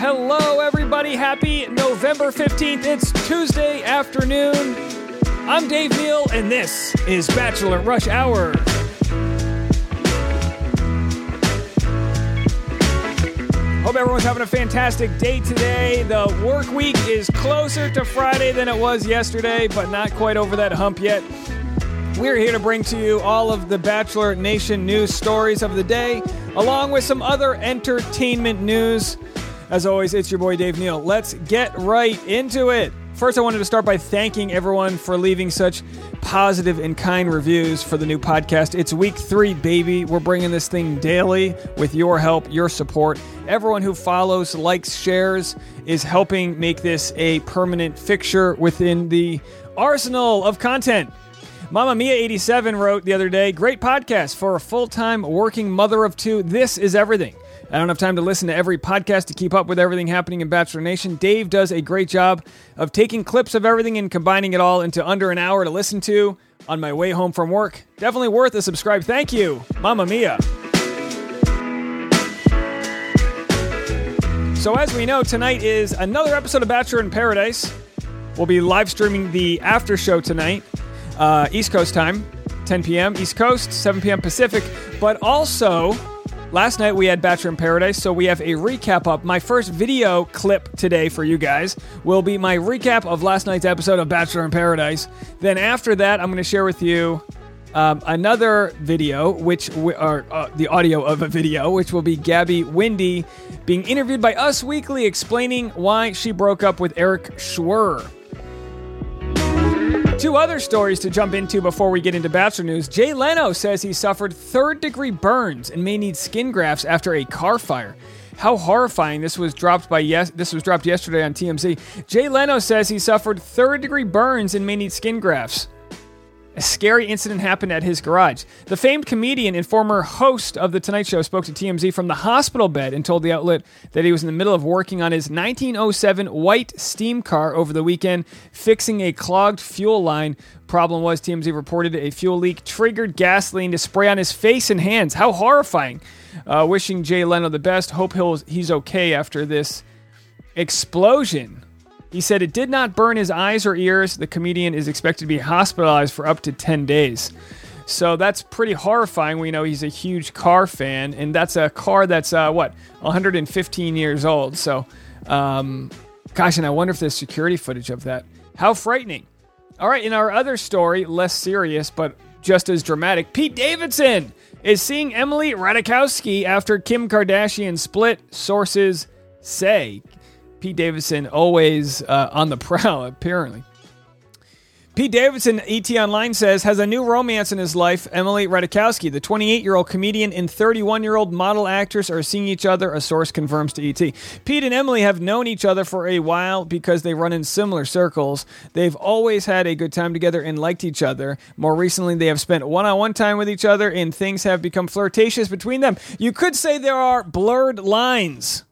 Hello, everybody. Happy November 15th. It's Tuesday afternoon. I'm Dave Neal, and this is Bachelor Rush Hour. Hope everyone's having a fantastic day today. The work week is closer to Friday than it was yesterday, but not quite over that hump yet. We're here to bring to you all of the Bachelor Nation news stories of the day, along with some other entertainment news. As always, it's your boy Dave Neal. Let's get right into it. First, I wanted to start by thanking everyone for leaving such positive and kind reviews for the new podcast. It's week three, baby. We're bringing this thing daily with your help, your support. Everyone who follows, likes, shares is helping make this a permanent fixture within the arsenal of content. Mama Mia 87 wrote the other day, great podcast for a full time working mother of two. This is everything. I don't have time to listen to every podcast to keep up with everything happening in Bachelor Nation. Dave does a great job of taking clips of everything and combining it all into under an hour to listen to on my way home from work. Definitely worth a subscribe. Thank you, Mama Mia. So, as we know, tonight is another episode of Bachelor in Paradise. We'll be live streaming the after show tonight, uh, East Coast time, 10 p.m. East Coast, 7 p.m. Pacific. But also, Last night we had Bachelor in Paradise, so we have a recap up. My first video clip today for you guys will be my recap of last night's episode of Bachelor in Paradise. Then after that, I'm going to share with you um, another video, which w- or uh, the audio of a video, which will be Gabby Windey being interviewed by Us Weekly, explaining why she broke up with Eric Schwer. Two other stories to jump into before we get into Bachelor news. Jay Leno says he suffered third degree burns and may need skin grafts after a car fire. How horrifying! This was dropped by yes. This was dropped yesterday on TMZ. Jay Leno says he suffered third degree burns and may need skin grafts. A scary incident happened at his garage. The famed comedian and former host of The Tonight Show spoke to TMZ from the hospital bed and told the outlet that he was in the middle of working on his 1907 white steam car over the weekend, fixing a clogged fuel line. Problem was, TMZ reported a fuel leak triggered gasoline to spray on his face and hands. How horrifying! Uh, wishing Jay Leno the best. Hope he's okay after this explosion. He said it did not burn his eyes or ears. The comedian is expected to be hospitalized for up to 10 days. So that's pretty horrifying. We know he's a huge car fan, and that's a car that's, uh, what, 115 years old. So, um, gosh, and I wonder if there's security footage of that. How frightening. All right, in our other story, less serious, but just as dramatic, Pete Davidson is seeing Emily Ratajkowski after Kim Kardashian split, sources say. Pete Davidson always uh, on the prowl, apparently. Pete Davidson, ET Online says, has a new romance in his life. Emily Ratajkowski, the 28 year old comedian and 31 year old model actress, are seeing each other, a source confirms to ET. Pete and Emily have known each other for a while because they run in similar circles. They've always had a good time together and liked each other. More recently, they have spent one on one time with each other, and things have become flirtatious between them. You could say there are blurred lines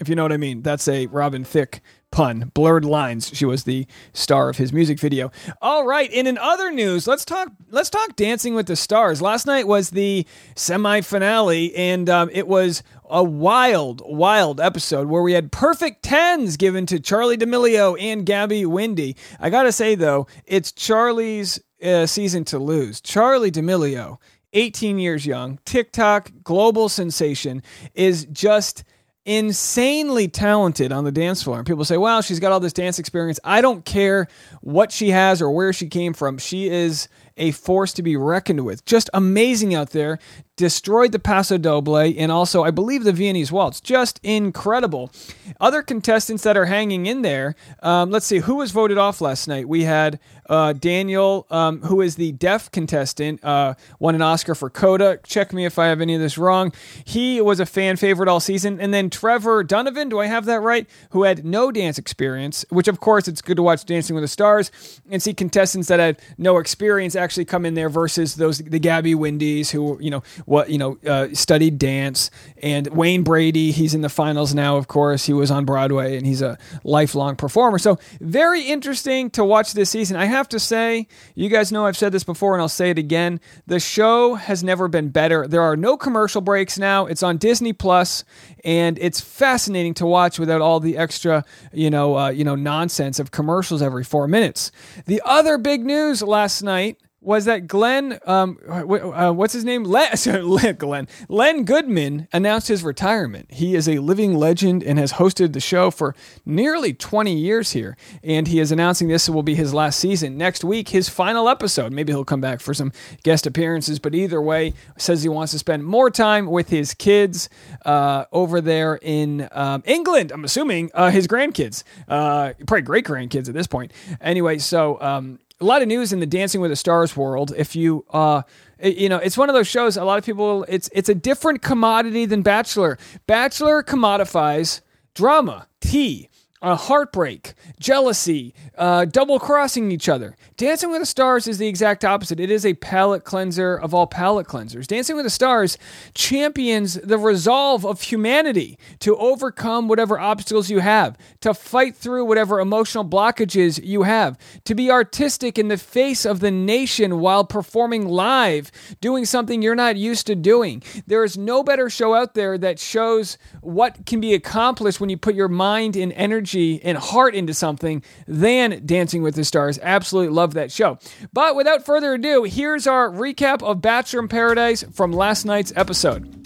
if you know what I mean. That's a Robin Thicke pun. Blurred lines. She was the star of his music video. All right, and in other news, let's talk. Let's talk Dancing with the Stars. Last night was the semi-finale, and um, it was a wild, wild episode where we had perfect tens given to Charli D'Amelio and Gabby Windey. I gotta say though, it's Charli's uh, season to lose. Charli D'Amelio. 18 years young, TikTok global sensation, is just insanely talented on the dance floor. And people say, "Wow, she's got all this dance experience. I don't care what she has or where she came from. She is a force to be reckoned with. Just amazing out there. Destroyed the Paso Doble and also, I believe, the Viennese Waltz. Just incredible. Other contestants that are hanging in there. Um, let's see who was voted off last night. We had uh, Daniel, um, who is the deaf contestant, uh, won an Oscar for Coda. Check me if I have any of this wrong. He was a fan favorite all season. And then Trevor Donovan, do I have that right? Who had no dance experience, which of course it's good to watch Dancing with the Stars and see contestants that had no experience actually come in there versus those the Gabby Windies who you know what you know uh, studied dance and Wayne Brady. He's in the finals now, of course. He was on Broadway and he's a lifelong performer. So very interesting to watch this season. I have to say, you guys know I've said this before and I'll say it again. The show has never been better. There are no commercial breaks now. It's on Disney Plus, and it's fascinating to watch without all the extra you know uh, you know nonsense of commercials every four minutes. The other big news last night was that Glenn, um, uh, what's his name? Len, sorry, Glenn, Len Goodman announced his retirement. He is a living legend and has hosted the show for nearly 20 years here. And he is announcing this will be his last season. Next week, his final episode. Maybe he'll come back for some guest appearances, but either way, says he wants to spend more time with his kids uh, over there in um, England. I'm assuming uh, his grandkids, uh, probably great grandkids at this point. Anyway, so. Um, a lot of news in the Dancing with the Stars world. If you, uh, you know, it's one of those shows. A lot of people, it's it's a different commodity than Bachelor. Bachelor commodifies drama, tea, uh, heartbreak, jealousy, uh, double crossing each other. Dancing with the Stars is the exact opposite. It is a palate cleanser of all palate cleansers. Dancing with the Stars champions the resolve of humanity to overcome whatever obstacles you have, to fight through whatever emotional blockages you have, to be artistic in the face of the nation while performing live, doing something you're not used to doing. There is no better show out there that shows what can be accomplished when you put your mind and energy and heart into something than Dancing with the Stars. Absolutely love that show. But without further ado, here's our recap of Bachelor in Paradise from last night's episode.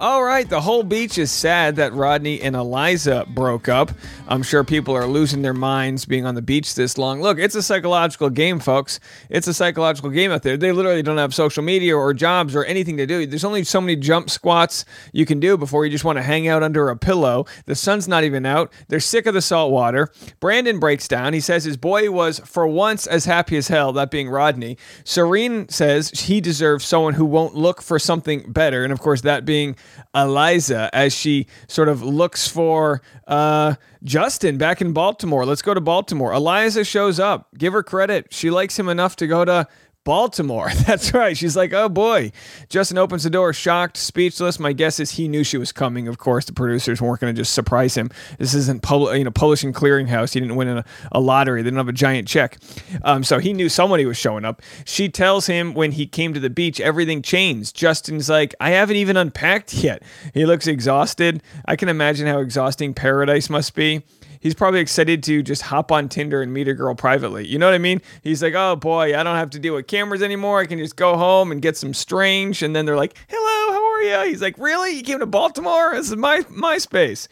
All right, the whole beach is sad that Rodney and Eliza broke up. I'm sure people are losing their minds being on the beach this long. Look, it's a psychological game, folks. It's a psychological game out there. They literally don't have social media or jobs or anything to do. There's only so many jump squats you can do before you just want to hang out under a pillow. The sun's not even out. They're sick of the salt water. Brandon breaks down. He says his boy was, for once, as happy as hell, that being Rodney. Serene says he deserves someone who won't look for something better. And of course, that being Eliza as she sort of looks for uh, Justin back in Baltimore. Let's go to Baltimore. Eliza shows up. Give her credit. She likes him enough to go to Baltimore. That's right. She's like, oh boy. Justin opens the door, shocked, speechless. My guess is he knew she was coming. Of course, the producers weren't going to just surprise him. This isn't pub- you know publishing clearinghouse. He didn't win a, a lottery. They didn't have a giant check. Um, so he knew somebody was showing up. She tells him when he came to the beach, everything changed. Justin's like, I haven't even unpacked yet. He looks exhausted. I can imagine how exhausting paradise must be he's probably excited to just hop on Tinder and meet a girl privately. You know what I mean? He's like, oh boy, I don't have to deal with cameras anymore. I can just go home and get some strange. And then they're like, hello, how are you? He's like, really? You came to Baltimore? This is my my space.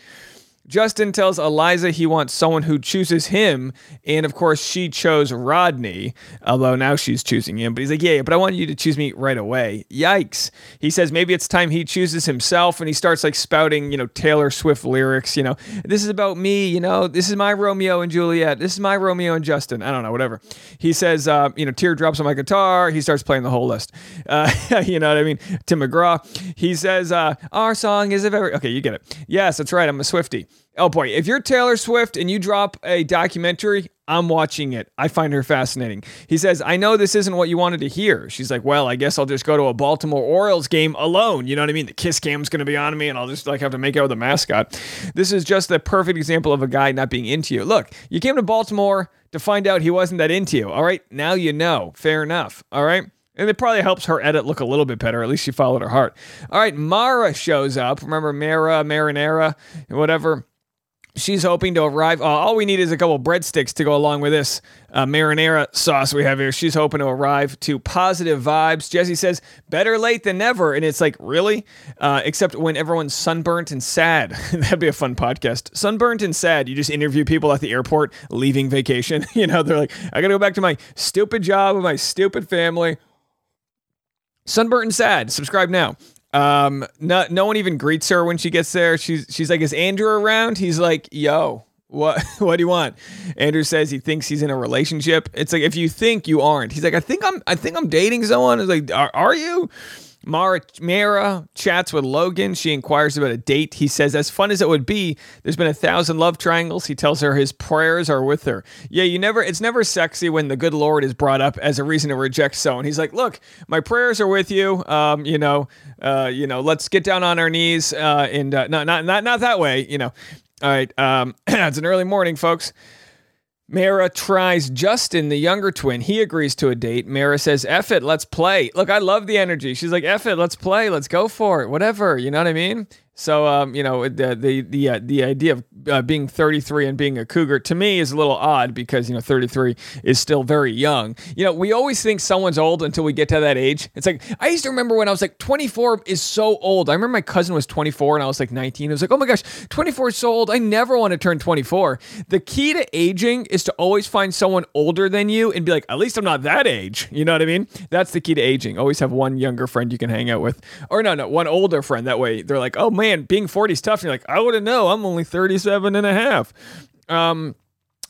Justin tells Eliza he wants someone who chooses him, and of course she chose Rodney, although now she's choosing him. But he's like, yeah, but I want you to choose me right away. Yikes. He says maybe it's time he chooses himself, and he starts like spouting, you know, Taylor Swift lyrics. You know, this is about me. You know, this is my Romeo and Juliet. This is my Romeo and Justin. I don't know, whatever. He says, uh, you know, teardrops on my guitar. He starts playing the whole list. Uh, you know what I mean? Tim McGraw. He says, uh, our song is a very okay. You get it. Yes, that's right. I'm a Swifty. Oh boy, if you're Taylor Swift and you drop a documentary, I'm watching it. I find her fascinating. He says, I know this isn't what you wanted to hear. She's like, Well, I guess I'll just go to a Baltimore Orioles game alone. You know what I mean? The kiss cam's gonna be on me and I'll just like have to make out with the mascot. This is just the perfect example of a guy not being into you. Look, you came to Baltimore to find out he wasn't that into you. All right. Now you know. Fair enough. All right. And it probably helps her edit look a little bit better. At least she followed her heart. All right, Mara shows up. Remember Mara, Marinara, whatever she's hoping to arrive. Uh, all we need is a couple breadsticks to go along with this uh, marinara sauce we have here. She's hoping to arrive to positive vibes. Jesse says, better late than never. And it's like, really? Uh, except when everyone's sunburnt and sad. That'd be a fun podcast. Sunburnt and sad. You just interview people at the airport leaving vacation. you know, they're like, I got to go back to my stupid job with my stupid family. Sunburnt and sad. Subscribe now. Um, no, no one even greets her when she gets there. She's she's like, "Is Andrew around?" He's like, "Yo, what what do you want?" Andrew says he thinks he's in a relationship. It's like if you think you aren't. He's like, "I think I'm I think I'm dating someone." It's like, "Are, are you?" Mara, Mara chats with Logan. She inquires about a date. He says, as fun as it would be, there's been a thousand love triangles. He tells her his prayers are with her. Yeah, you never, it's never sexy when the good Lord is brought up as a reason to reject someone. He's like, look, my prayers are with you. Um, you know, uh, you know, let's get down on our knees, uh, and, uh, not, not, not, not that way, you know. All right. Um, it's an early morning, folks. Mara tries Justin, the younger twin. He agrees to a date. Mara says, F it, let's play. Look, I love the energy. She's like, F it, let's play, let's go for it, whatever. You know what I mean? So, um, you know, the the the uh, the idea of uh, being 33 and being a cougar to me is a little odd because you know 33 is still very young. You know, we always think someone's old until we get to that age. It's like I used to remember when I was like 24 is so old. I remember my cousin was 24 and I was like 19. I was like, oh my gosh, 24 is so old. I never want to turn 24. The key to aging is to always find someone older than you and be like, at least I'm not that age. You know what I mean? That's the key to aging. Always have one younger friend you can hang out with, or no, no, one older friend. That way they're like, oh man man, being 40 is tough. And you're like, I wouldn't know. I'm only 37 and a half. Um,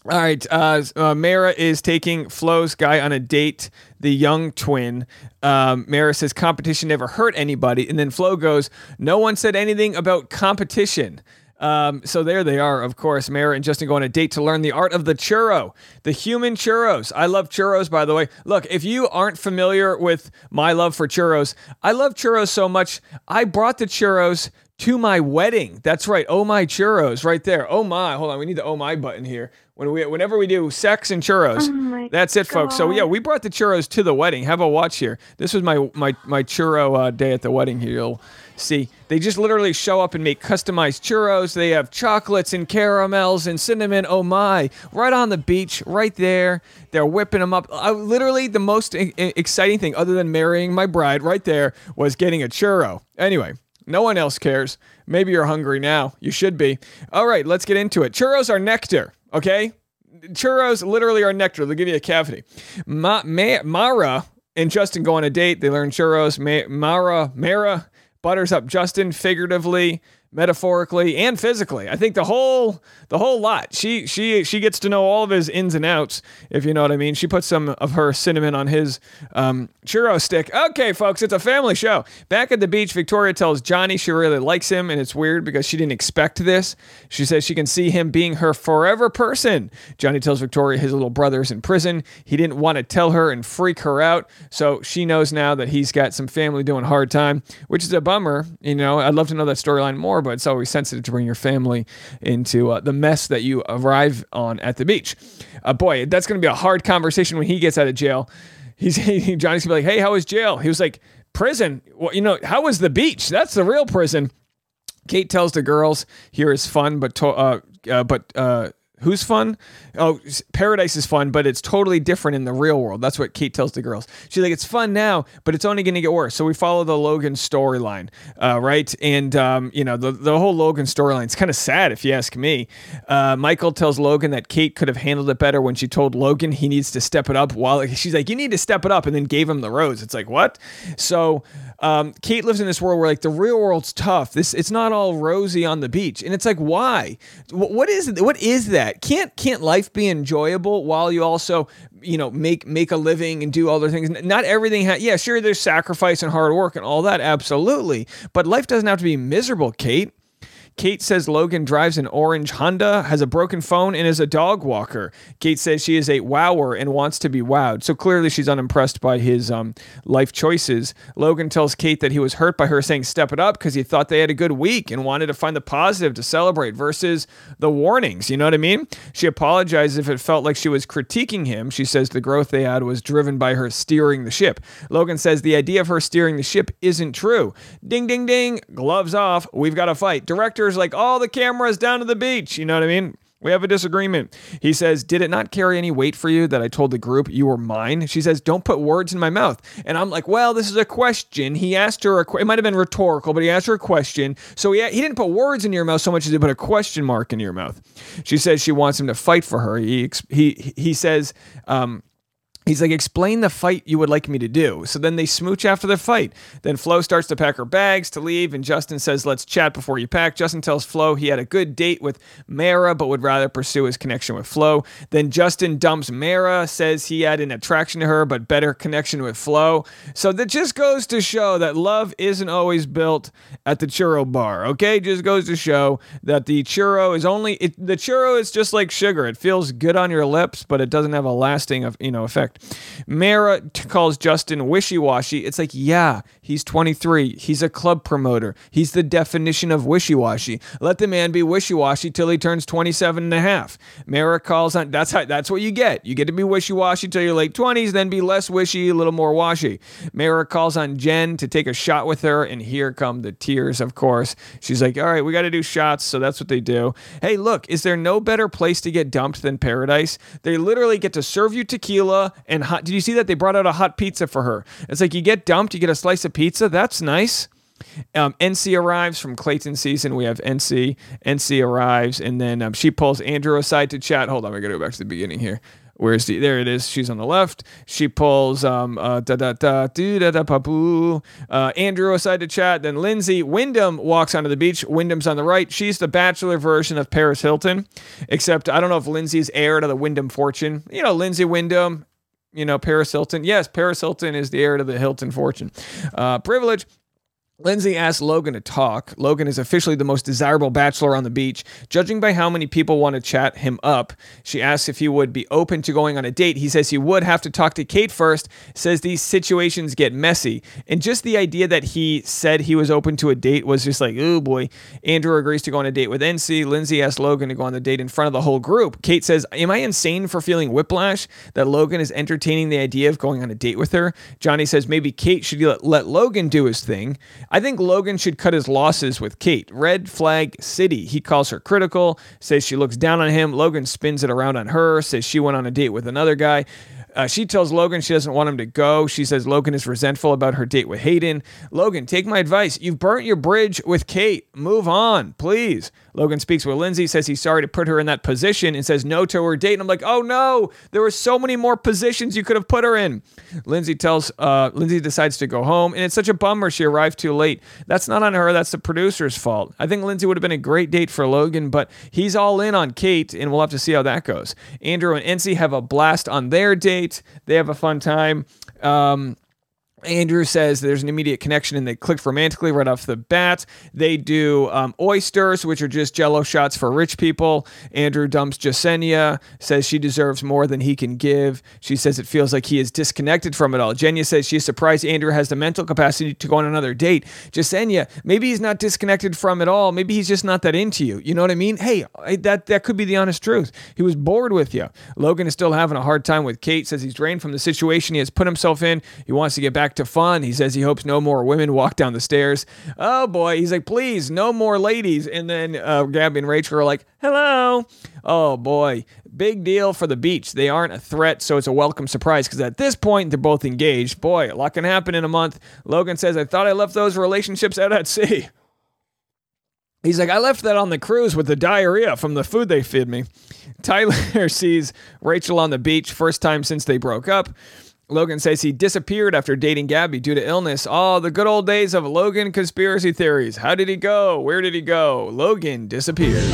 all right. Uh, uh, Mara is taking Flo's guy on a date, the young twin. Um, Mara says competition never hurt anybody. And then Flo goes, No one said anything about competition. Um, so there they are, of course. Mara and Justin go on a date to learn the art of the churro, the human churros. I love churros, by the way. Look, if you aren't familiar with my love for churros, I love churros so much. I brought the churros to my wedding. That's right. Oh my churros, right there. Oh my. Hold on, we need the oh my button here. When we, whenever we do sex and churros, oh that's it, God. folks. So yeah, we brought the churros to the wedding. Have a watch here. This was my my my churro uh, day at the wedding. Here, you'll see. They just literally show up and make customized churros. They have chocolates and caramels and cinnamon. Oh my! Right on the beach, right there. They're whipping them up. Uh, literally, the most I- exciting thing, other than marrying my bride, right there, was getting a churro. Anyway. No one else cares. Maybe you're hungry now. You should be. All right, let's get into it. Churros are nectar, okay? Churros literally are nectar. They'll give you a cavity. Ma- Ma- Mara and Justin go on a date. They learn churros. Ma- Mara, Mara butters up Justin figuratively metaphorically and physically. I think the whole the whole lot. She she she gets to know all of his ins and outs, if you know what I mean. She puts some of her cinnamon on his um, churro stick. Okay, folks, it's a family show. Back at the beach, Victoria tells Johnny she really likes him, and it's weird because she didn't expect this. She says she can see him being her forever person. Johnny tells Victoria his little brother's in prison. He didn't want to tell her and freak her out, so she knows now that he's got some family doing hard time, which is a bummer. You know, I'd love to know that storyline more but it's always sensitive to bring your family into uh, the mess that you arrive on at the beach. Uh, boy, that's going to be a hard conversation when he gets out of jail. He's Johnny's gonna be like, "Hey, how was jail?" He was like, "Prison. Well, you know, how was the beach? That's the real prison." Kate tells the girls, "Here is fun, but to- uh, uh, but uh, Who's fun? Oh, paradise is fun, but it's totally different in the real world. That's what Kate tells the girls. She's like, it's fun now, but it's only going to get worse. So we follow the Logan storyline, uh, right? And um, you know, the the whole Logan storyline is kind of sad, if you ask me. Uh, Michael tells Logan that Kate could have handled it better when she told Logan he needs to step it up. While she's like, you need to step it up, and then gave him the rose. It's like what? So um, Kate lives in this world where like the real world's tough. This it's not all rosy on the beach, and it's like why? What is what is that? Can't can't life be enjoyable while you also you know make make a living and do other things? Not everything. Ha- yeah, sure, there's sacrifice and hard work and all that, absolutely. But life doesn't have to be miserable, Kate. Kate says Logan drives an orange Honda, has a broken phone, and is a dog walker. Kate says she is a wower and wants to be wowed. So clearly she's unimpressed by his um, life choices. Logan tells Kate that he was hurt by her saying step it up because he thought they had a good week and wanted to find the positive to celebrate versus the warnings. You know what I mean? She apologizes if it felt like she was critiquing him. She says the growth they had was driven by her steering the ship. Logan says the idea of her steering the ship isn't true. Ding, ding, ding. Gloves off. We've got a fight. Director like, all the cameras down to the beach. You know what I mean? We have a disagreement. He says, Did it not carry any weight for you that I told the group you were mine? She says, Don't put words in my mouth. And I'm like, Well, this is a question. He asked her, a qu- it might have been rhetorical, but he asked her a question. So he, he didn't put words in your mouth so much as he put a question mark in your mouth. She says she wants him to fight for her. He, he, he says, um, He's like, explain the fight you would like me to do. So then they smooch after the fight. Then Flo starts to pack her bags to leave, and Justin says, let's chat before you pack. Justin tells Flo he had a good date with Mara, but would rather pursue his connection with Flo. Then Justin dumps Mara, says he had an attraction to her, but better connection with Flo. So that just goes to show that love isn't always built at the churro bar, okay? Just goes to show that the churro is only, it, the churro is just like sugar. It feels good on your lips, but it doesn't have a lasting, you know, effect. Mara t- calls Justin wishy washy. It's like, yeah, he's 23. He's a club promoter. He's the definition of wishy washy. Let the man be wishy washy till he turns 27 and a half. Mara calls on, that's how, that's what you get. You get to be wishy washy till your late 20s, then be less wishy, a little more washy. Mara calls on Jen to take a shot with her, and here come the tears, of course. She's like, all right, we got to do shots. So that's what they do. Hey, look, is there no better place to get dumped than paradise? They literally get to serve you tequila and hot. Did you see that they brought out a hot pizza for her? It's like you get dumped, you get a slice of pizza. That's nice. Um, NC arrives from Clayton season. We have NC. NC arrives, and then um, she pulls Andrew aside to chat. Hold on, we got to go back to the beginning here. Where's the? There it is. She's on the left. She pulls um uh, da da da da da. Uh, Andrew aside to chat. Then Lindsay Wyndham walks onto the beach. Wyndham's on the right. She's the bachelor version of Paris Hilton, except I don't know if Lindsay's heir to the Wyndham fortune. You know, Lindsay Wyndham, you know, Paris Hilton. Yes, Paris Hilton is the heir to the Hilton fortune. Uh, privilege. Lindsay asks Logan to talk. Logan is officially the most desirable bachelor on the beach. Judging by how many people want to chat him up, she asks if he would be open to going on a date. He says he would have to talk to Kate first, says these situations get messy. And just the idea that he said he was open to a date was just like, oh boy. Andrew agrees to go on a date with NC. Lindsay asks Logan to go on the date in front of the whole group. Kate says, Am I insane for feeling whiplash that Logan is entertaining the idea of going on a date with her? Johnny says maybe Kate should let, let Logan do his thing. I think Logan should cut his losses with Kate. Red flag city. He calls her critical, says she looks down on him. Logan spins it around on her, says she went on a date with another guy. Uh, she tells Logan she doesn't want him to go. She says Logan is resentful about her date with Hayden. Logan, take my advice. You've burnt your bridge with Kate. Move on, please. Logan speaks with Lindsay, says he's sorry to put her in that position, and says no to her date. And I'm like, oh no, there were so many more positions you could have put her in. Lindsay tells, uh, Lindsay decides to go home, and it's such a bummer she arrived too late. That's not on her, that's the producer's fault. I think Lindsay would have been a great date for Logan, but he's all in on Kate, and we'll have to see how that goes. Andrew and NC have a blast on their date, they have a fun time. Um, Andrew says there's an immediate connection and they clicked romantically right off the bat. They do um, oysters, which are just jello shots for rich people. Andrew dumps Jessenia, says she deserves more than he can give. She says it feels like he is disconnected from it all. Jenya says she's surprised Andrew has the mental capacity to go on another date. Jessenia, maybe he's not disconnected from it all. Maybe he's just not that into you. You know what I mean? Hey, that, that could be the honest truth. He was bored with you. Logan is still having a hard time with Kate, says he's drained from the situation he has put himself in. He wants to get back to fun. He says he hopes no more women walk down the stairs. Oh boy, he's like, please, no more ladies. And then uh, Gabby and Rachel are like, hello. Oh boy, big deal for the beach. They aren't a threat, so it's a welcome surprise because at this point they're both engaged. Boy, a lot can happen in a month. Logan says, I thought I left those relationships out at sea. He's like, I left that on the cruise with the diarrhea from the food they fed me. Tyler sees Rachel on the beach, first time since they broke up. Logan says he disappeared after dating Gabby due to illness. Oh, the good old days of Logan conspiracy theories. How did he go? Where did he go? Logan disappeared.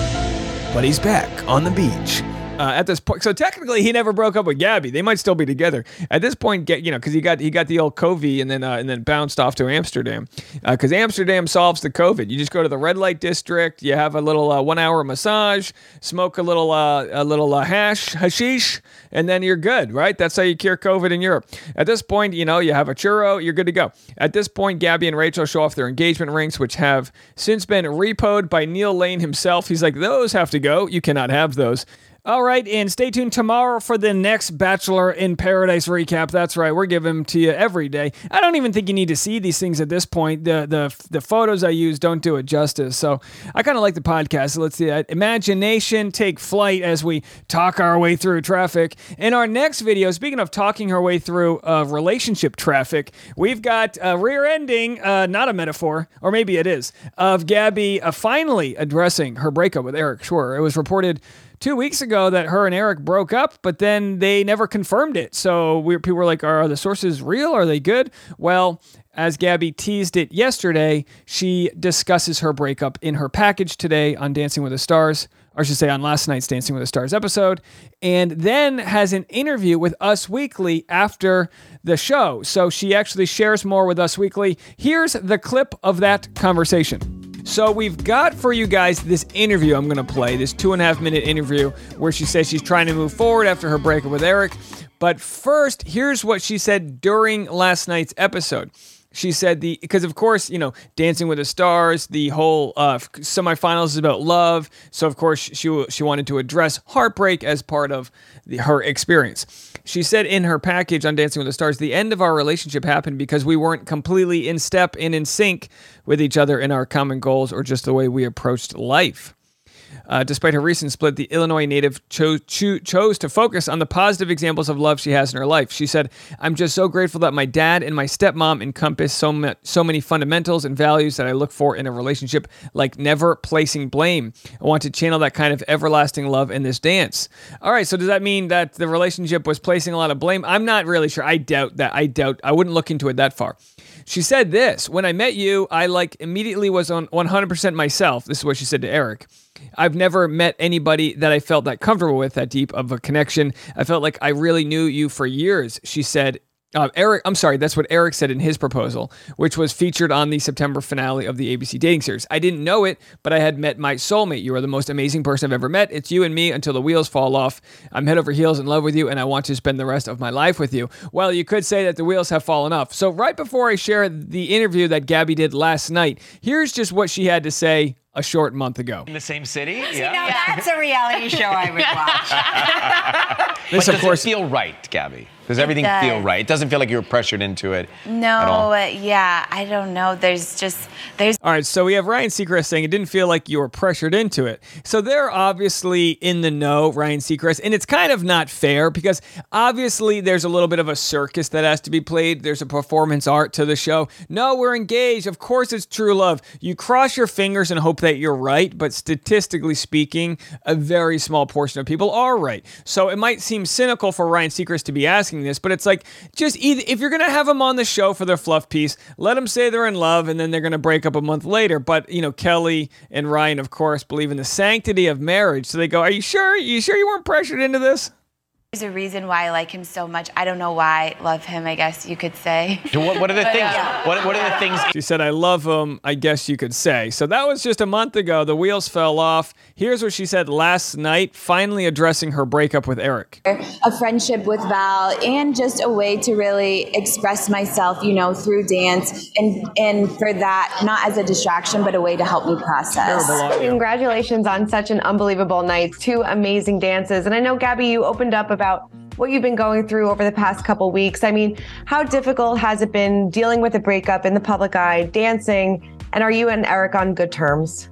But he's back on the beach uh, at this point. So technically, he never broke up with Gabby. They might still be together at this point. Get you know because he got he got the old COVID and then uh, and then bounced off to Amsterdam because uh, Amsterdam solves the COVID. You just go to the red light district. You have a little uh, one hour massage, smoke a little uh, a little uh, hash hashish, and then you're good. Right? That's how you cure COVID in Europe. At this point, you know you have a churro. You're good to go. At this point, Gabby and Rachel show off their engagement rings, which have since been repoed by Neil Lane himself. He's like, those have to go. You cannot have those. All right, and stay tuned tomorrow for the next Bachelor in Paradise recap. That's right, we're giving them to you every day. I don't even think you need to see these things at this point. The the the photos I use don't do it justice. So I kind of like the podcast. Let's see that imagination take flight as we talk our way through traffic. In our next video, speaking of talking our way through uh, relationship traffic, we've got a rear ending, uh, not a metaphor, or maybe it is, of Gabby uh, finally addressing her breakup with Eric Schwer. It was reported two weeks ago that her and Eric broke up, but then they never confirmed it. So we, people were like, are the sources real? Are they good? Well, as Gabby teased it yesterday, she discusses her breakup in her package today on Dancing with the Stars, or I should say on last night's Dancing with the Stars episode, and then has an interview with Us Weekly after the show. So she actually shares more with Us Weekly. Here's the clip of that conversation. So we've got for you guys this interview I'm going to play, this two and a half minute interview where she says she's trying to move forward after her breakup with Eric. But first, here's what she said during last night's episode. She said the because of course you know dancing with the stars the whole uh, semifinals is about love. So of course she she wanted to address heartbreak as part of the, her experience she said in her package on dancing with the stars the end of our relationship happened because we weren't completely in step and in sync with each other in our common goals or just the way we approached life uh, despite her recent split, the Illinois native cho- cho- chose to focus on the positive examples of love she has in her life. She said, I'm just so grateful that my dad and my stepmom encompass so, ma- so many fundamentals and values that I look for in a relationship, like never placing blame. I want to channel that kind of everlasting love in this dance. All right, so does that mean that the relationship was placing a lot of blame? I'm not really sure. I doubt that. I doubt. I wouldn't look into it that far. She said this When I met you, I like immediately was on 100% myself. This is what she said to Eric. I've never met anybody that I felt that comfortable with, that deep of a connection. I felt like I really knew you for years, she said uh, Eric, I'm sorry, that's what Eric said in his proposal, which was featured on the September finale of the ABC dating series. I didn't know it, but I had met my soulmate. You are the most amazing person I've ever met. It's you and me until the wheels fall off. I'm head over heels in love with you, and I want to spend the rest of my life with you. Well, you could say that the wheels have fallen off. So, right before I share the interview that Gabby did last night, here's just what she had to say a short month ago. In the same city? See, yeah. that's a reality show I would watch. this, but of course, feel right, Gabby. Does everything feel right? It doesn't feel like you were pressured into it. No, uh, yeah, I don't know. There's just there's. All right, so we have Ryan Seacrest saying it didn't feel like you were pressured into it. So they're obviously in the know, Ryan Seacrest, and it's kind of not fair because obviously there's a little bit of a circus that has to be played. There's a performance art to the show. No, we're engaged. Of course, it's true love. You cross your fingers and hope that you're right, but statistically speaking, a very small portion of people are right. So it might seem cynical for Ryan Seacrest to be asking asking this, but it's like just either if you're gonna have them on the show for their fluff piece, let them say they're in love, and then they're gonna break up a month later. But you know, Kelly and Ryan, of course, believe in the sanctity of marriage, so they go, "Are you sure? Are you sure you weren't pressured into this?" There's a reason why I like him so much. I don't know why. I Love him, I guess you could say. What, what are the things? What, what are the things? She said, I love him, I guess you could say. So that was just a month ago. The wheels fell off. Here's what she said last night, finally addressing her breakup with Eric. A friendship with Val and just a way to really express myself, you know, through dance and and for that, not as a distraction, but a way to help me process. Congratulations on such an unbelievable night. Two amazing dances. And I know Gabby, you opened up about about what you've been going through over the past couple weeks. I mean, how difficult has it been dealing with a breakup in the public eye, dancing, and are you and Eric on good terms?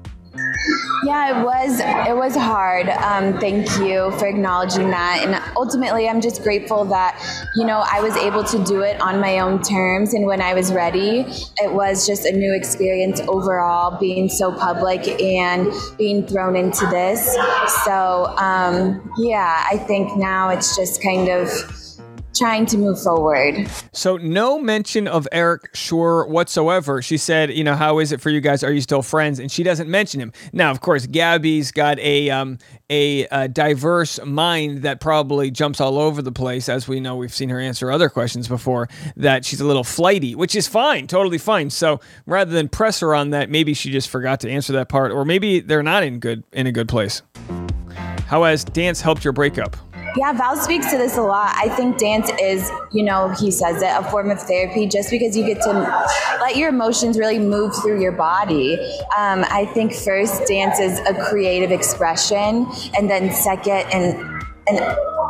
Yeah, it was it was hard. Um, thank you for acknowledging that. And ultimately, I'm just grateful that you know I was able to do it on my own terms. And when I was ready, it was just a new experience overall, being so public and being thrown into this. So um, yeah, I think now it's just kind of trying to move forward. So no mention of Eric Schwer whatsoever. She said, you know, how is it for you guys? Are you still friends? And she doesn't mention him. Now, of course, Gabby's got a um, a, a diverse mind that probably jumps all over the place. As we know, we've seen her answer other questions before. That she's a little flighty, which is fine, totally fine. So rather than press her on that, maybe she just forgot to answer that part, or maybe they're not in good in a good place. How has dance helped your breakup? Yeah, Val speaks to this a lot. I think dance is, you know, he says it, a form of therapy just because you get to let your emotions really move through your body. Um, I think first, dance is a creative expression, and then second, and and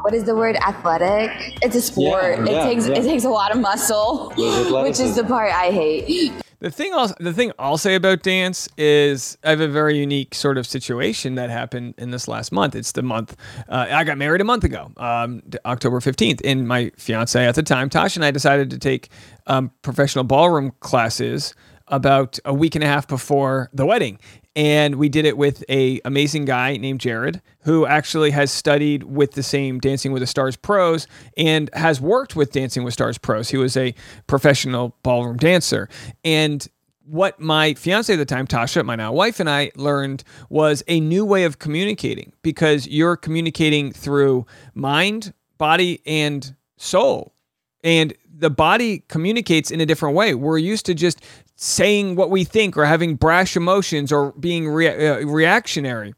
what is the word athletic it's a sport yeah, yeah, it takes yeah. it takes a lot of muscle which is the part i hate the thing I'll, the thing I'll say about dance is I have a very unique sort of situation that happened in this last month. It's the month uh, I got married a month ago, um, October 15th. And my fiance at the time, Tasha, and I decided to take um, professional ballroom classes about a week and a half before the wedding. And we did it with a amazing guy named Jared who actually has studied with the same Dancing with the Stars pros and has worked with Dancing with Stars pros. He was a professional ballroom dancer and what my fiance at the time, Tasha, my now wife, and I learned was a new way of communicating because you're communicating through mind, body, and soul. And the body communicates in a different way. We're used to just saying what we think or having brash emotions or being rea- uh, reactionary.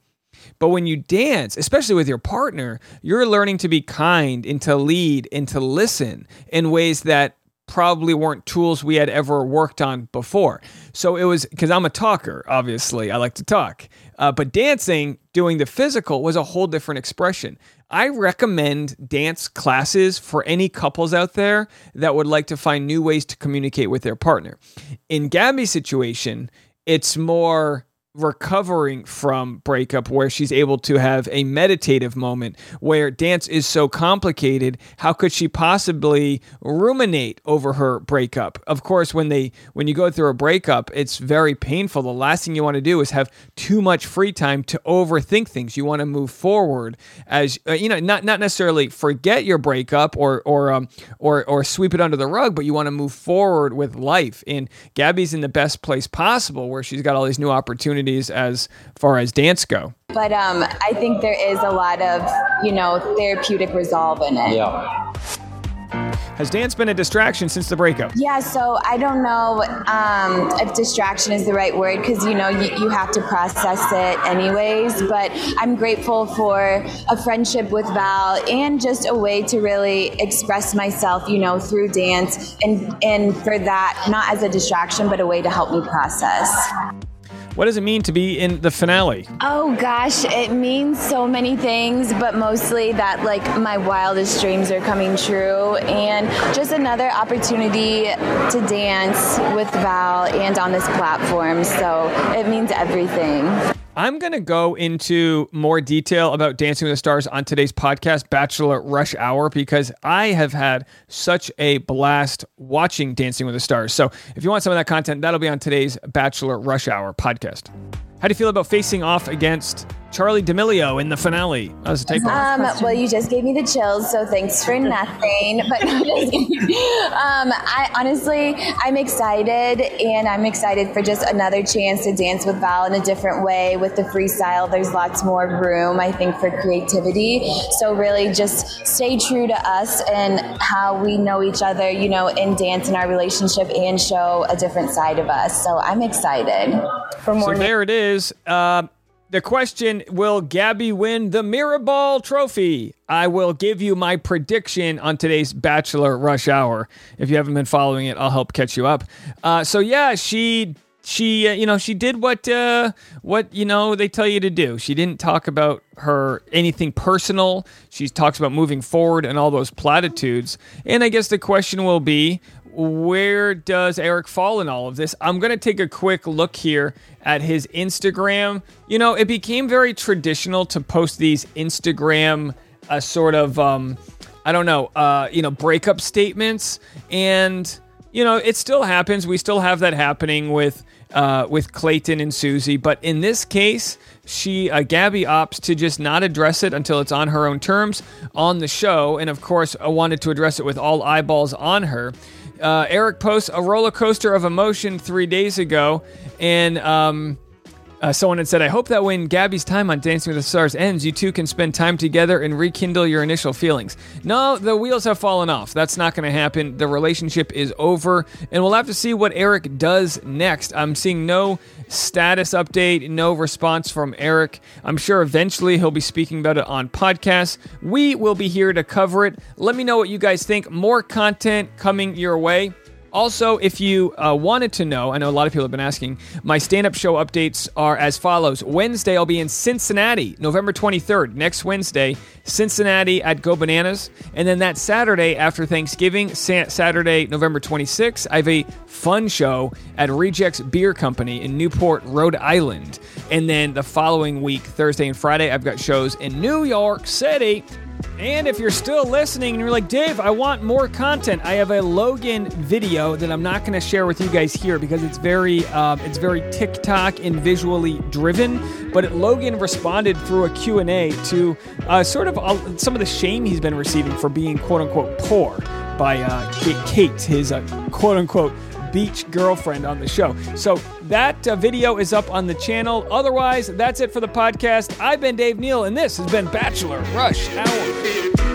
But when you dance, especially with your partner, you're learning to be kind and to lead and to listen in ways that probably weren't tools we had ever worked on before. So it was because I'm a talker, obviously, I like to talk. Uh, but dancing, doing the physical, was a whole different expression. I recommend dance classes for any couples out there that would like to find new ways to communicate with their partner. In Gabby's situation, it's more recovering from breakup where she's able to have a meditative moment where dance is so complicated how could she possibly ruminate over her breakup? Of course when they when you go through a breakup it's very painful. The last thing you want to do is have too much free time to overthink things. You want to move forward as uh, you know not not necessarily forget your breakup or or um or or sweep it under the rug but you want to move forward with life. And Gabby's in the best place possible where she's got all these new opportunities opportunities as far as dance go. But um, I think there is a lot of, you know, therapeutic resolve in it. Yeah. Has dance been a distraction since the breakup? Yeah, so I don't know um, if distraction is the right word because you know you, you have to process it anyways. But I'm grateful for a friendship with Val and just a way to really express myself, you know, through dance, and and for that not as a distraction but a way to help me process. What does it mean to be in the finale? Oh gosh, it means so many things, but mostly that like my wildest dreams are coming true and just another opportunity to dance with Val and on this platform. So it means everything. I'm going to go into more detail about Dancing with the Stars on today's podcast, Bachelor Rush Hour, because I have had such a blast watching Dancing with the Stars. So if you want some of that content, that'll be on today's Bachelor Rush Hour podcast. How do you feel about facing off against Charli D'Amelio in the finale? That was a take um, well, you just gave me the chills, so thanks for nothing. But um, I honestly, I'm excited, and I'm excited for just another chance to dance with Val in a different way. With the freestyle, there's lots more room, I think, for creativity. So really, just stay true to us and how we know each other, you know, in dance in our relationship, and show a different side of us. So I'm excited for more. So there it is. Uh, the question Will Gabby win the Mirrorball Trophy? I will give you my prediction on today's Bachelor Rush Hour. If you haven't been following it, I'll help catch you up. Uh, so, yeah, she. She, uh, you know, she did what, uh, what you know they tell you to do. She didn't talk about her anything personal. She talks about moving forward and all those platitudes. And I guess the question will be, where does Eric fall in all of this? I'm going to take a quick look here at his Instagram. You know, it became very traditional to post these Instagram uh, sort of, um, I don't know, uh, you know, breakup statements. And, you know, it still happens. We still have that happening with. Uh, with Clayton and Susie, but in this case, she uh, Gabby opts to just not address it until it's on her own terms on the show, and of course, I wanted to address it with all eyeballs on her. Uh, Eric posts a roller coaster of emotion three days ago, and um, uh, someone had said, I hope that when Gabby's time on Dancing with the Stars ends, you two can spend time together and rekindle your initial feelings. No, the wheels have fallen off. That's not going to happen. The relationship is over, and we'll have to see what Eric does next. I'm seeing no status update, no response from Eric. I'm sure eventually he'll be speaking about it on podcasts. We will be here to cover it. Let me know what you guys think. More content coming your way. Also, if you uh, wanted to know, I know a lot of people have been asking, my stand up show updates are as follows. Wednesday, I'll be in Cincinnati, November 23rd. Next Wednesday, Cincinnati at Go Bananas. And then that Saturday after Thanksgiving, Saturday, November 26th, I have a fun show at Rejects Beer Company in Newport, Rhode Island. And then the following week, Thursday and Friday, I've got shows in New York City. And if you're still listening and you're like, Dave, I want more content, I have a Logan video that I'm not going to share with you guys here because it's very, um, it's very TikTok and visually driven. But Logan responded through a Q&A to uh, sort of uh, some of the shame he's been receiving for being quote unquote poor by uh, Kate, his uh, quote unquote beach girlfriend on the show. So that uh, video is up on the channel. Otherwise, that's it for the podcast. I've been Dave Neal, and this has been Bachelor Rush Hour.